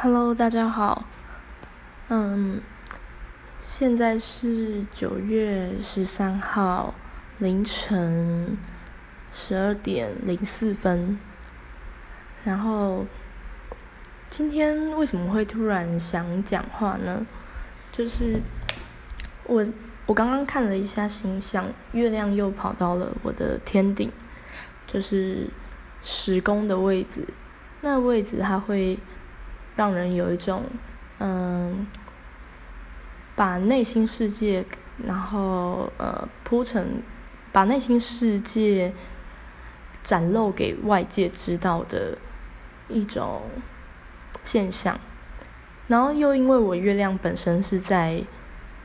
Hello，大家好。嗯，现在是九月十三号凌晨十二点零四分。然后今天为什么会突然想讲话呢？就是我我刚刚看了一下星象，月亮又跑到了我的天顶，就是十宫的位置。那位置它会。让人有一种，嗯，把内心世界，然后呃铺成，把内心世界展露给外界知道的一种现象。然后又因为我月亮本身是在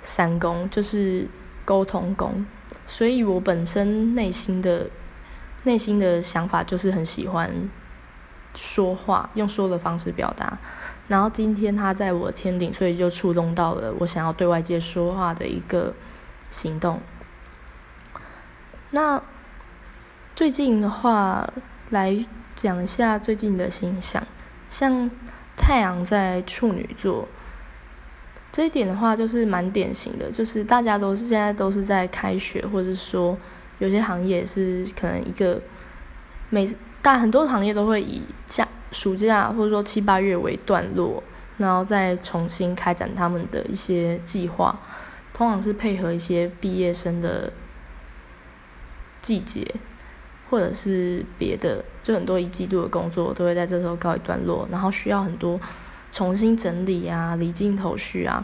三宫，就是沟通宫，所以我本身内心的内心的想法就是很喜欢。说话用说的方式表达，然后今天他在我的天顶，所以就触动到了我想要对外界说话的一个行动。那最近的话，来讲一下最近的星象，像太阳在处女座，这一点的话就是蛮典型的，就是大家都是现在都是在开学，或者说有些行业是可能一个每。但很多行业都会以假暑假或者说七八月为段落，然后再重新开展他们的一些计划，通常是配合一些毕业生的季节，或者是别的，就很多一季度的工作都会在这时候告一段落，然后需要很多重新整理啊、理清头绪啊，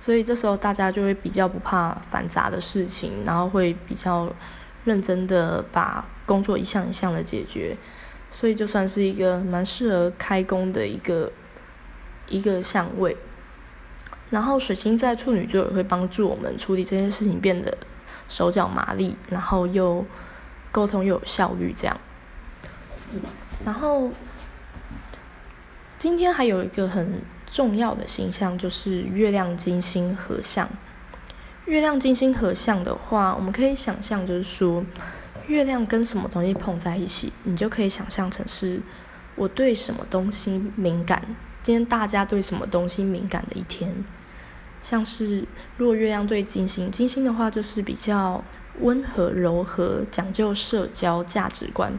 所以这时候大家就会比较不怕繁杂的事情，然后会比较。认真的把工作一项一项的解决，所以就算是一个蛮适合开工的一个一个相位。然后水星在处女座也会帮助我们处理这件事情变得手脚麻利，然后又沟通又有效率这样。然后今天还有一个很重要的形象，就是月亮金星合相。月亮金星合相的话，我们可以想象，就是说，月亮跟什么东西碰在一起，你就可以想象成是我对什么东西敏感。今天大家对什么东西敏感的一天，像是如果月亮对金星，金星的话就是比较温和柔和，讲究社交价值观。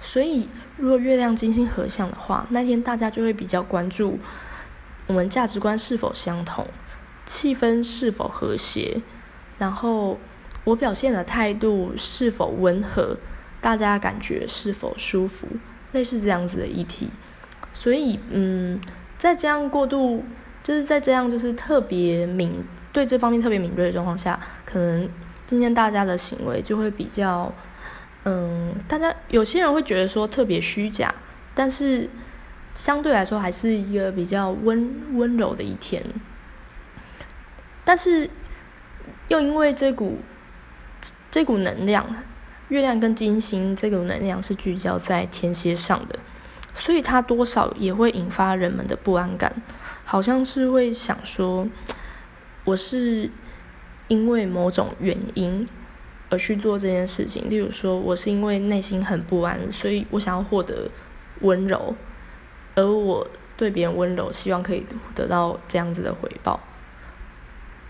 所以，如果月亮金星合相的话，那天大家就会比较关注我们价值观是否相同。气氛是否和谐？然后我表现的态度是否温和？大家感觉是否舒服？类似这样子的议题。所以，嗯，在这样过度，就是在这样就是特别敏对这方面特别敏锐的状况下，可能今天大家的行为就会比较，嗯，大家有些人会觉得说特别虚假，但是相对来说还是一个比较温温柔的一天。但是，又因为这股这股能量，月亮跟金星这股能量是聚焦在天蝎上的，所以它多少也会引发人们的不安感，好像是会想说，我是因为某种原因而去做这件事情，例如说，我是因为内心很不安，所以我想要获得温柔，而我对别人温柔，希望可以得到这样子的回报。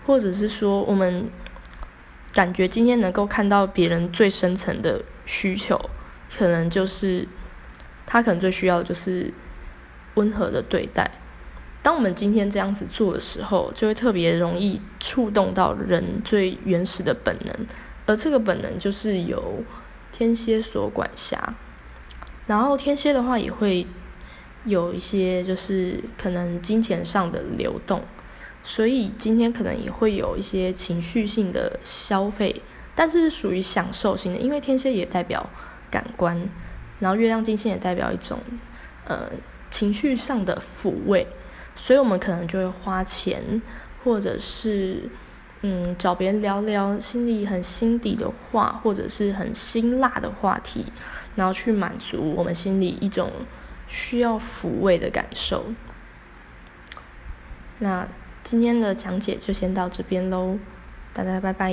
或者是说，我们感觉今天能够看到别人最深层的需求，可能就是他可能最需要的就是温和的对待。当我们今天这样子做的时候，就会特别容易触动到人最原始的本能，而这个本能就是由天蝎所管辖。然后天蝎的话，也会有一些就是可能金钱上的流动。所以今天可能也会有一些情绪性的消费，但是属于享受型的，因为天蝎也代表感官，然后月亮金星也代表一种呃情绪上的抚慰，所以我们可能就会花钱，或者是嗯找别人聊聊心里很心底的话，或者是很辛辣的话题，然后去满足我们心里一种需要抚慰的感受。那。今天的讲解就先到这边喽，大家拜拜。